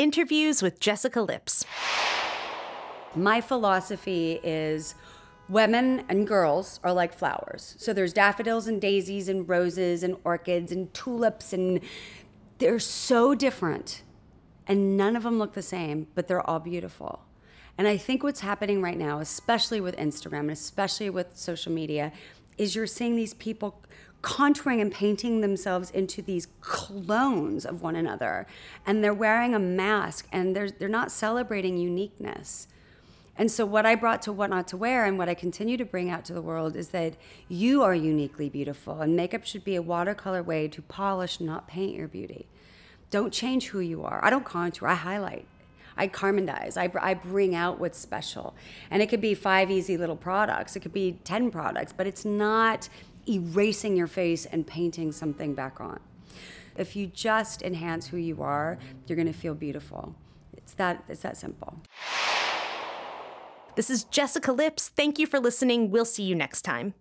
Interviews with Jessica Lips. My philosophy is women and girls are like flowers. So there's daffodils and daisies and roses and orchids and tulips, and they're so different. And none of them look the same, but they're all beautiful. And I think what's happening right now, especially with Instagram and especially with social media, is you're seeing these people contouring and painting themselves into these clones of one another. And they're wearing a mask and they're, they're not celebrating uniqueness. And so, what I brought to What Not to Wear and what I continue to bring out to the world is that you are uniquely beautiful, and makeup should be a watercolor way to polish, not paint your beauty. Don't change who you are. I don't contour, I highlight. I carmindize. I, I bring out what's special. And it could be five easy little products, it could be 10 products, but it's not erasing your face and painting something back on. If you just enhance who you are, you're going to feel beautiful. It's that, it's that simple. This is Jessica Lips. Thank you for listening. We'll see you next time.